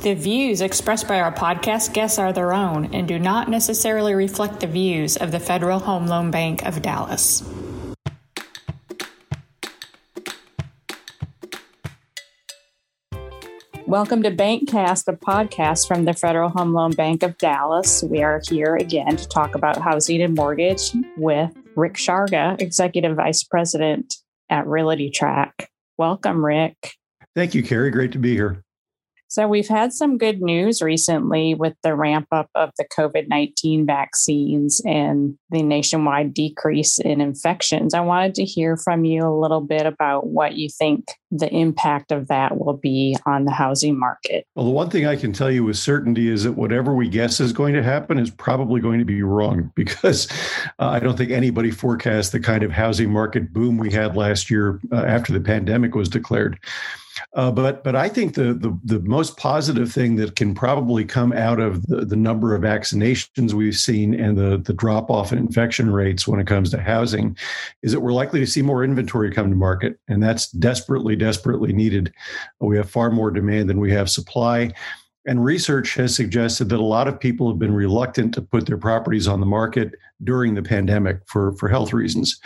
The views expressed by our podcast guests are their own and do not necessarily reflect the views of the Federal Home Loan Bank of Dallas. Welcome to Bankcast, a podcast from the Federal Home Loan Bank of Dallas. We are here again to talk about housing and mortgage with Rick Sharga, Executive Vice President at RealtyTrac. Welcome, Rick. Thank you, Carrie. Great to be here. So, we've had some good news recently with the ramp up of the COVID 19 vaccines and the nationwide decrease in infections. I wanted to hear from you a little bit about what you think the impact of that will be on the housing market. Well, the one thing I can tell you with certainty is that whatever we guess is going to happen is probably going to be wrong because uh, I don't think anybody forecast the kind of housing market boom we had last year uh, after the pandemic was declared. Uh, but but I think the, the, the most positive thing that can probably come out of the, the number of vaccinations we've seen and the the drop off in infection rates when it comes to housing is that we're likely to see more inventory come to market, and that's desperately desperately needed. We have far more demand than we have supply. And research has suggested that a lot of people have been reluctant to put their properties on the market during the pandemic for, for health reasons.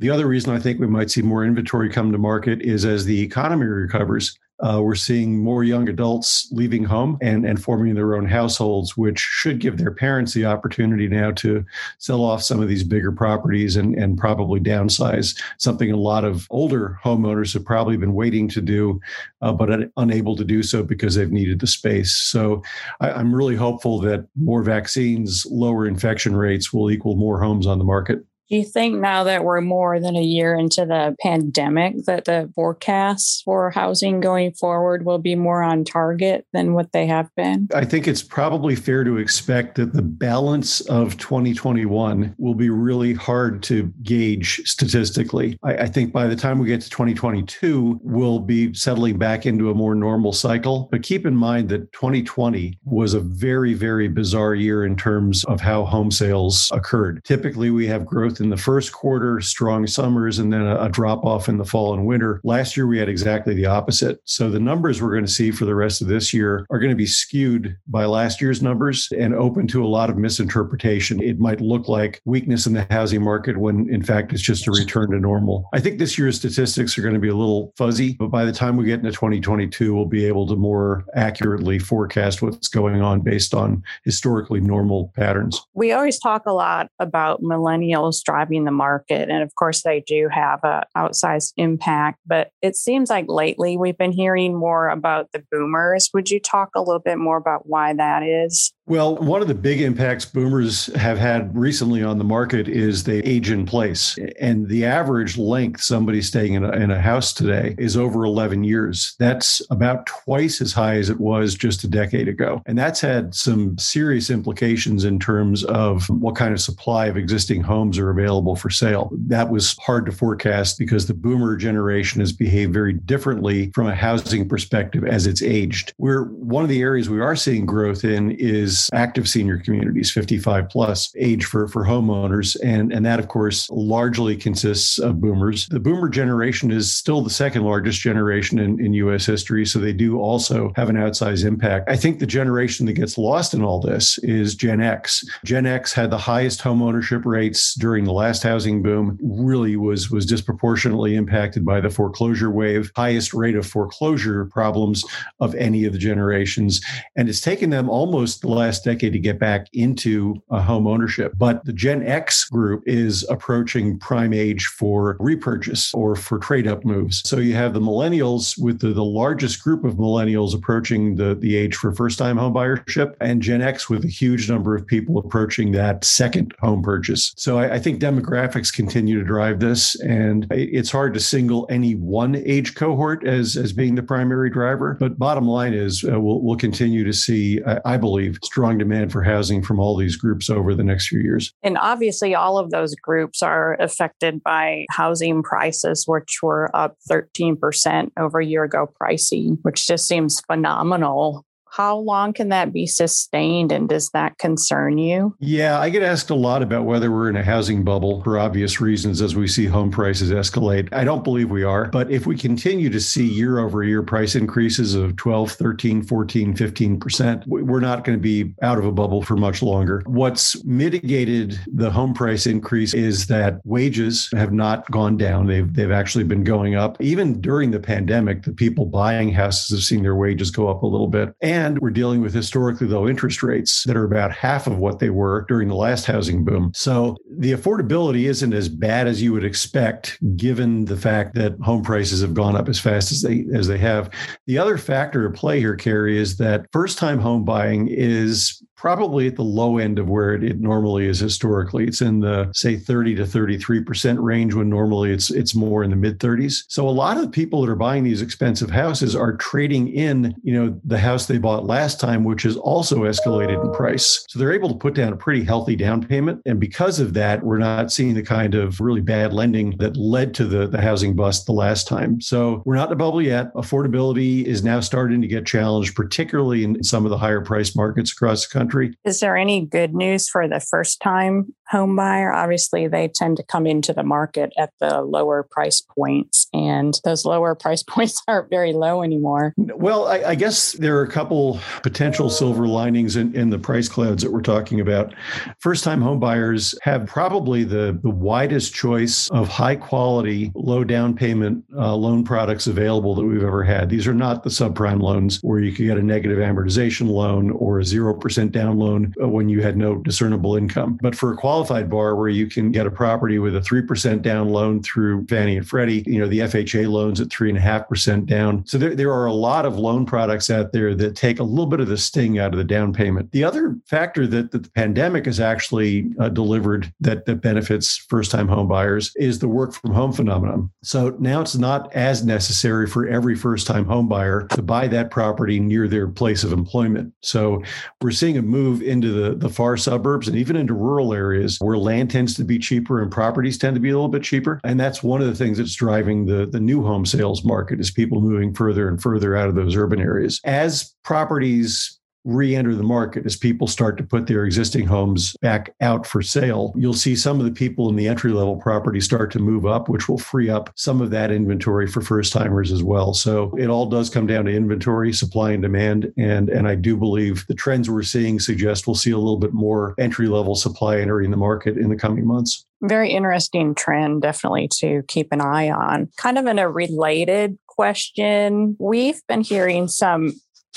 The other reason I think we might see more inventory come to market is as the economy recovers. Uh, we're seeing more young adults leaving home and, and forming their own households, which should give their parents the opportunity now to sell off some of these bigger properties and, and probably downsize, something a lot of older homeowners have probably been waiting to do, uh, but unable to do so because they've needed the space. So I, I'm really hopeful that more vaccines, lower infection rates will equal more homes on the market. Do you think now that we're more than a year into the pandemic that the forecasts for housing going forward will be more on target than what they have been? I think it's probably fair to expect that the balance of 2021 will be really hard to gauge statistically. I, I think by the time we get to 2022, we'll be settling back into a more normal cycle. But keep in mind that 2020 was a very, very bizarre year in terms of how home sales occurred. Typically, we have growth growth in the first quarter, strong summers, and then a, a drop off in the fall and winter. Last year, we had exactly the opposite. So the numbers we're going to see for the rest of this year are going to be skewed by last year's numbers and open to a lot of misinterpretation. It might look like weakness in the housing market when, in fact, it's just a return to normal. I think this year's statistics are going to be a little fuzzy, but by the time we get into 2022, we'll be able to more accurately forecast what's going on based on historically normal patterns. We always talk a lot about millennials driving the market. And of course, they do have a outsized impact. But it seems like lately we've been hearing more about the boomers. Would you talk a little bit more about why that is? Well, one of the big impacts boomers have had recently on the market is they age in place. And the average length somebody staying in a, in a house today is over 11 years. That's about twice as high as it was just a decade ago. And that's had some serious implications in terms of what kind of supply of existing homes are available for sale. That was hard to forecast because the boomer generation has behaved very differently from a housing perspective as it's aged. We're one of the areas we are seeing growth in is is active senior communities, 55 plus age for, for homeowners. And, and that, of course, largely consists of boomers. The boomer generation is still the second largest generation in, in U.S. history. So they do also have an outsized impact. I think the generation that gets lost in all this is Gen X. Gen X had the highest homeownership rates during the last housing boom, really was, was disproportionately impacted by the foreclosure wave, highest rate of foreclosure problems of any of the generations. And it's taken them almost the last last decade to get back into a home ownership. But the Gen X group is approaching prime age for repurchase or for trade up moves. So you have the millennials with the, the largest group of millennials approaching the, the age for first time home buyership and Gen X with a huge number of people approaching that second home purchase. So I, I think demographics continue to drive this. And it's hard to single any one age cohort as, as being the primary driver. But bottom line is uh, we'll, we'll continue to see, I, I believe, strong demand for housing from all these groups over the next few years. And obviously, all of those groups are affected by housing prices, which were up 13% over a year ago pricing, which just seems phenomenal how long can that be sustained and does that concern you? Yeah, I get asked a lot about whether we're in a housing bubble for obvious reasons as we see home prices escalate. I don't believe we are, but if we continue to see year over year price increases of 12, 13, 14, 15%, we're not going to be out of a bubble for much longer. What's mitigated the home price increase is that wages have not gone down. They've they've actually been going up. Even during the pandemic, the people buying houses have seen their wages go up a little bit. And we're dealing with historically low interest rates that are about half of what they were during the last housing boom. So the affordability isn't as bad as you would expect given the fact that home prices have gone up as fast as they as they have. The other factor at play here, Carrie, is that first time home buying is probably at the low end of where it, it, normally is historically. It's in the say 30 to 33% range when normally it's it's more in the mid 30s. So a lot of people that are buying these expensive houses are trading in, you know, the house they bought last time which has also escalated in price. So they're able to put down a pretty healthy down payment and because of that we're not seeing the kind of really bad lending that led to the the housing bust the last time. So we're not in a bubble yet. Affordability is now starting to get challenged particularly in some of the higher price markets across the country country. Is there any good news for the first time home buyer? Obviously, they tend to come into the market at the lower price points, and those lower price points aren't very low anymore. Well, I, I guess there are a couple potential silver linings in, in the price clouds that we're talking about. First time home buyers have probably the, the widest choice of high quality, low down payment uh, loan products available that we've ever had. These are not the subprime loans where you could get a negative amortization loan or a 0% down loan uh, when you had no discernible income. But for a qualified borrower you can get a property with a 3% down loan through Fannie and Freddie, you know, the FHA loans at 3.5% down. So there, there are a lot of loan products out there that take a little bit of the sting out of the down payment. The other factor that, that the pandemic has actually uh, delivered that, that benefits first time home buyers is the work from home phenomenon. So now it's not as necessary for every first time home buyer to buy that property near their place of employment. So we're seeing a move into the, the far suburbs and even into rural areas where land tends to be cheaper and properties tend to be a little bit cheaper. And that's one of the things that's driving the, the new home sales market is people moving further and further out of those urban areas. As properties re-enter the market as people start to put their existing homes back out for sale you'll see some of the people in the entry level property start to move up which will free up some of that inventory for first timers as well so it all does come down to inventory supply and demand and and I do believe the trends we're seeing suggest we'll see a little bit more entry level supply entering the market in the coming months very interesting trend definitely to keep an eye on kind of in a related question. We've been hearing some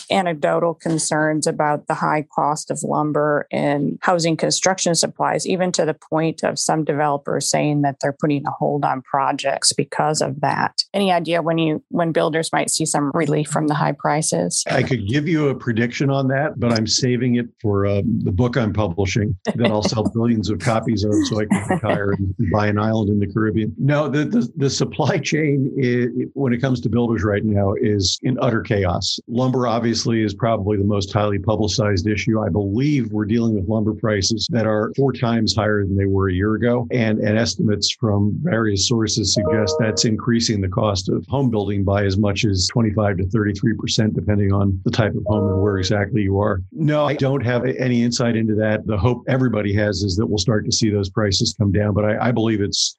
anecdotal concerns about the high cost of lumber and housing construction supplies, even to the point of some developers saying that they're putting a hold on projects because of that. Any idea when you when builders might see some relief from the high prices? I could give you a prediction on that, but I'm saving it for um, the book I'm publishing that I'll sell billions of copies of so I can retire and buy an island in the Caribbean. No, the the, the supply chain is, when it comes to builders right now is in utter chaos. Lumber obviously obviously is probably the most highly publicized issue. I believe we're dealing with lumber prices that are four times higher than they were a year ago. And, and estimates from various sources suggest that's increasing the cost of home building by as much as 25 to 33%, depending on the type of home and where exactly you are. No, I don't have any insight into that. The hope everybody has is that we'll start to see those prices come down. But I, I believe it's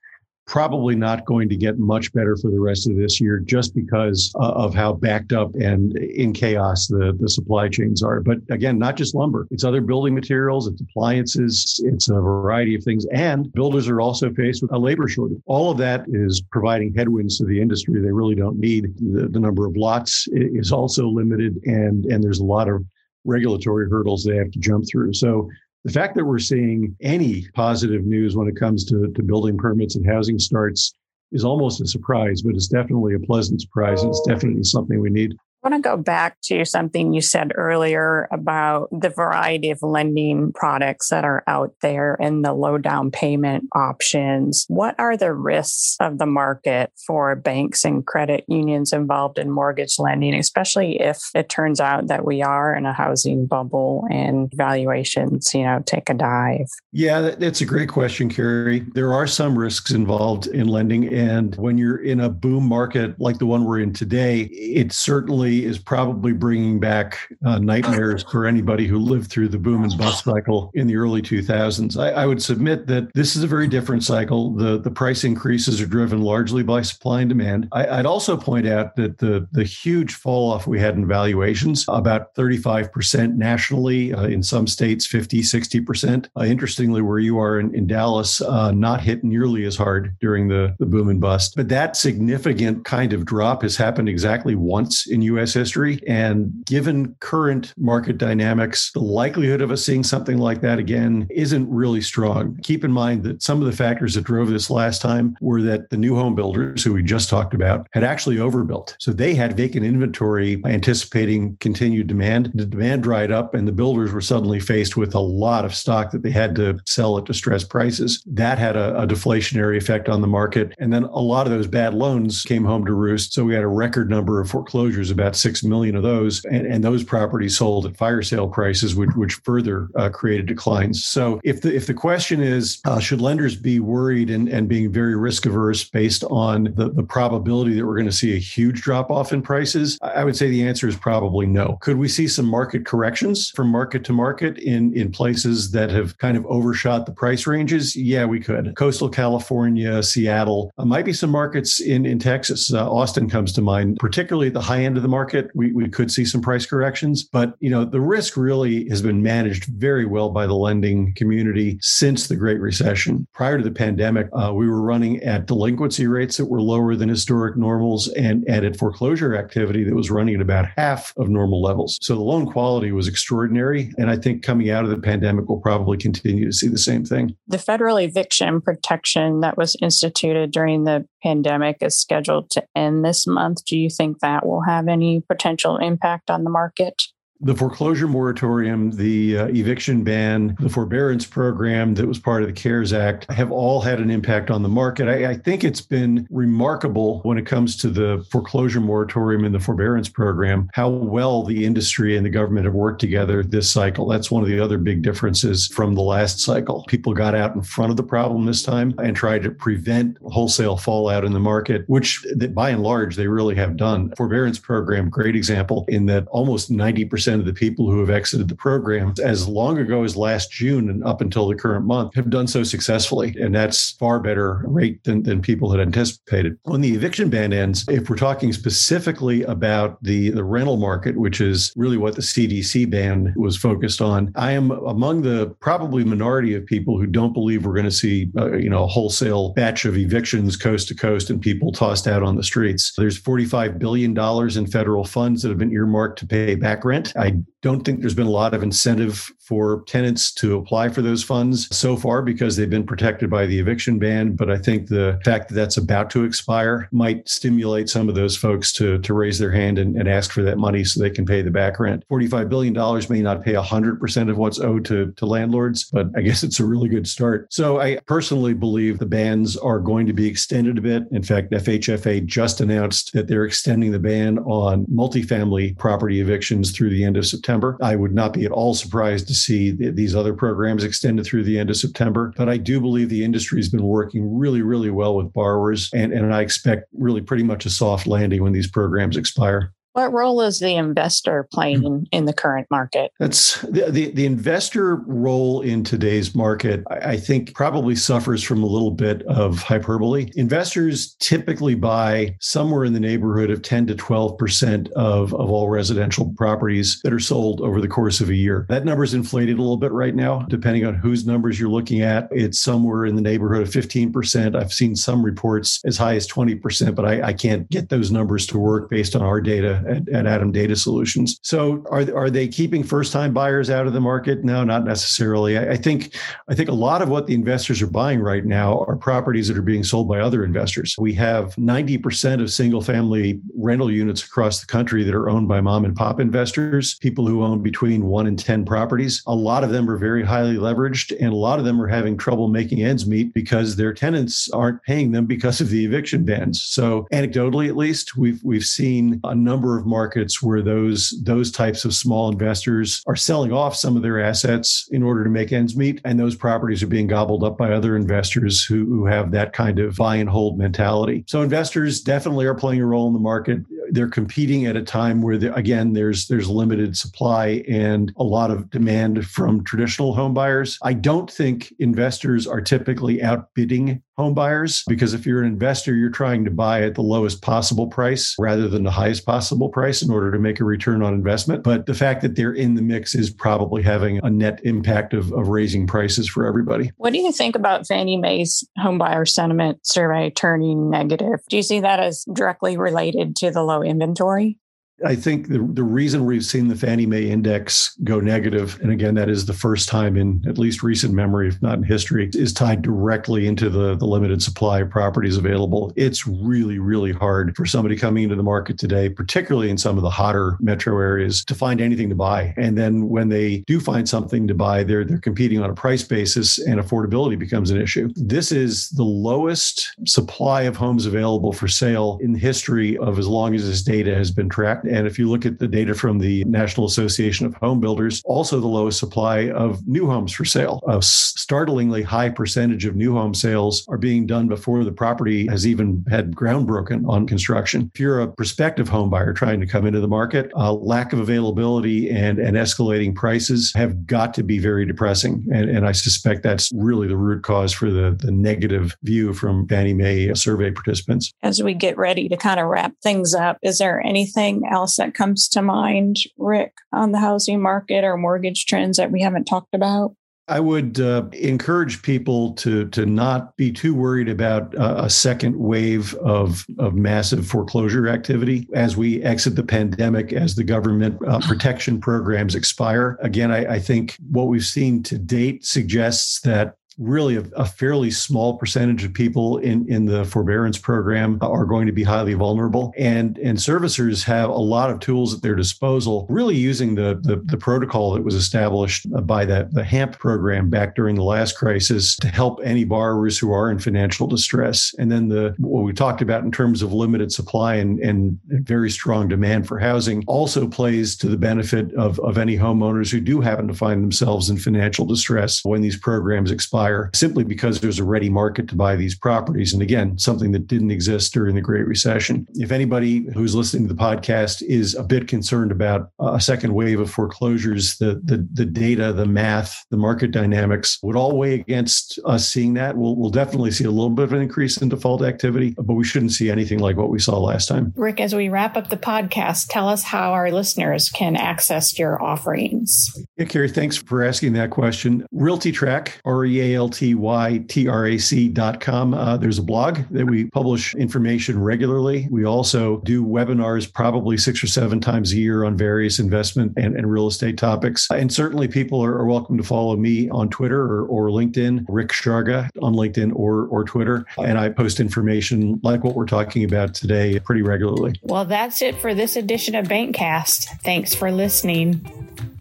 probably not going to get much better for the rest of this year just because uh, of how backed up and in chaos the, the supply chains are. But again, not just lumber, it's other building materials, it's appliances, it's a variety of things. And builders are also faced with a labor shortage. All of that is providing headwinds to the industry they really don't need. The, the number of lots is also limited, and, and there's a lot of regulatory hurdles they have to jump through. So the fact that we're seeing any positive news when it comes to, to building permits and housing starts is almost a surprise, but it's definitely a pleasant surprise. And it's definitely something we need. I want to go back to something you said earlier about the variety of lending products that are out there and the low down payment options. What are the risks of the market for banks and credit unions involved in mortgage lending, especially if it turns out that we are in a housing bubble and valuations, you know, take a dive? Yeah, that's a great question, Carrie. There are some risks involved in lending. And when you're in a boom market like the one we're in today, it certainly is probably bringing back uh, nightmares for anybody who lived through the boom and bust cycle in the early 2000s. I, I, would submit that this is a very different cycle. The, the price increases are driven largely by supply and demand. I, would also point out that the, the huge fall off we had in valuations, about 35% nationally, uh, in some states, 50, 60%. Uh, interestingly, where you are in, in Dallas, uh, not hit nearly as hard during the, the boom and bust. But that significant kind of drop has happened exactly once in US history. And given current market dynamics, the likelihood of us seeing something like that again isn't really strong. Keep in mind that some of the factors that drove this last time were that the new home builders, who we just talked about, had actually overbuilt. So they had vacant inventory anticipating continued demand. The demand dried up, and the builders were suddenly faced with a lot of stock that they had to sell at distressed prices. That had a, a deflationary effect on the market. And then a lot of those bad loans came home to roost. So we had a record number of foreclosures, about 6 million of those. And, and those properties sold at fire sale prices, which, which further uh, created declines. So if the, if the question is, uh, should lenders be worried and, and being very risk averse based on the, the probability that we're going to see a huge drop off in prices? I would say the answer is probably no. Could we see some market corrections from market to market in, in places that have kind of overshot the price ranges? Yeah, we could. Coastal California, Seattle, uh, might be some markets in, in Texas. Uh, Austin comes to mind, particularly at the high end of the market. We, we could see some price corrections, but you know, the risk really has been managed very well by the lending community since the Great Recession. Prior to the pandemic, uh, we were running at delinquency rates that were lower than historic normals and, and at foreclosure activity that was running at about half of normal levels. So the loan quality was extraordinary. And I think coming out of the pandemic, we'll probably continue to see the same thing. The federal eviction protection that was instituted during the pandemic is scheduled to end this month. Do you think that will have any potential impact on the market? The foreclosure moratorium, the uh, eviction ban, the forbearance program that was part of the CARES Act have all had an impact on the market. I, I, think it's been remarkable when it comes to the foreclosure moratorium and the forbearance program, how well the industry and the government have worked together this cycle. That's one of the other big differences from the last cycle. People got out in front of the problem this time and tried to prevent wholesale fallout in the market, which by and large they really have done. Forbearance program, great example in that almost 90% of the people who have exited the program as long ago as last June and up until the current month have done so successfully. And that's far better rate than, than people had anticipated. When the eviction ban ends, if we're talking specifically about the, the rental market, which is really what the CDC ban was focused on, I am among the probably minority of people who don't believe we're going to see, uh, you know, a wholesale batch of evictions coast to coast and people tossed out on the streets. There's $45 billion in federal funds that have been earmarked to pay back rent. I don't think there's been a lot of incentive for tenants to apply for those funds so far because they've been protected by the eviction ban. But I think the fact that that's about to expire might stimulate some of those folks to, to raise their hand and, and ask for that money so they can pay the back rent. $45 billion may not pay 100% of what's owed to, to landlords, but I guess it's a really good start. So I personally believe the bans are going to be extended a bit. In fact, FHFA just announced that they're extending the ban on multifamily property evictions through the end of September. September. I would not be at all surprised to see th- these other programs extended through the end of September. But I do believe the industry has been working really, really well with borrowers. And, and I expect really pretty much a soft landing when these programs expire. What role is the investor playing in, in the current market? That's the, the, the, investor role in today's market, I, I think probably suffers from a little bit of hyperbole. Investors typically buy somewhere in the neighborhood of 10 to 12% of, of all residential properties that are sold over the course of a year. That number is inflated a little bit right now, depending on whose numbers you're looking at. It's somewhere in the neighborhood of 15%. I've seen some reports as high as 20%, but I, I can't get those numbers to work based on our data at, at ATTOM Data Solutions. So are, are they keeping first time buyers out of the market? No, not necessarily. I, I think I think a lot of what the investors are buying right now are properties that are being sold by other investors. We have 90% of single family rental units across the country that are owned by mom and pop investors, people who own between one and 10 properties. A lot of them are very highly leveraged, and a lot of them are having trouble making ends meet because their tenants aren't paying them because of the eviction bans. So, anecdotally, at least, we've we've seen a number of markets where those those types of small investors are selling off some of their assets in order to make ends meet, and those properties are being gobbled up by other investors who, who have that kind of buy and hold mentality. So investors definitely are playing a role in the market they're competing at a time where again there's there's limited supply and a lot of demand from traditional home buyers. I don't think investors are typically outbidding home buyers because if you're an investor you're trying to buy at the lowest possible price rather than the highest possible price in order to make a return on investment. But the fact that they're in the mix is probably having a net impact of, of raising prices for everybody. What do you think about fannie mae's home buyer sentiment survey turning negative? Do you see that as directly related to the low inventory I think the, the reason we've seen the Fannie Mae index go negative, and again, that is the first time in at least recent memory, if not in history, is tied directly into the, the limited supply of properties available. It's really, really hard for somebody coming into the market today, particularly in some of the hotter metro areas, to find anything to buy. And then when they do find something to buy, they're they're competing on a price basis and affordability becomes an issue. This is the lowest supply of homes available for sale in history of as long as this data has been tracked. And if you look at the data from the National Association of Home Builders, also the lowest supply of new homes for sale. A startlingly high percentage of new home sales are being done before the property has even had ground broken on construction. If you're a prospective home buyer trying to come into the market, uh, lack of availability and, and escalating prices have got to be very depressing. And, and I suspect that's really the root cause for the, the negative view from Fannie Mae survey participants. As we get ready to kind of wrap things up, is there anything else that comes to mind, Rick, on the housing market or mortgage trends that we haven't talked about? I would uh, encourage people to to not be too worried about uh, a second wave of of massive foreclosure activity as we exit the pandemic, as the government uh, protection programs expire. Again, I, I think what we've seen to date suggests that really a, a, fairly small percentage of people in, in the forbearance program are going to be highly vulnerable. And, and servicers have a lot of tools at their disposal, really using the, the, the protocol that was established by the, the HAMP program back during the last crisis to help any borrowers who are in financial distress. And then the what we talked about in terms of limited supply and, and very strong demand for housing also plays to the benefit of, of any homeowners who do happen to find themselves in financial distress when these programs expire buyer simply because there's a ready market to buy these properties. And again, something that didn't exist during the Great Recession. If anybody who's listening to the podcast is a bit concerned about a second wave of foreclosures, the, the, the data, the math, the market dynamics would all weigh against us seeing that. We'll, we'll definitely see a little bit of an increase in default activity, but we shouldn't see anything like what we saw last time. Rick, as we wrap up the podcast, tell us how our listeners can access your offerings. Yeah, Carrie, thanks for asking that question. RealtyTrac, R E A a-L-T-Y-T-R-A-C dot com. Uh, there's a blog that we publish information regularly. We also do webinars probably six or seven times a year on various investment and, and real estate topics. And certainly people are, are, welcome to follow me on Twitter or, or LinkedIn, Rick Sharga on LinkedIn or, or Twitter. And I post information like what we're talking about today pretty regularly. Well, that's it for this edition of Bankcast. Thanks for listening.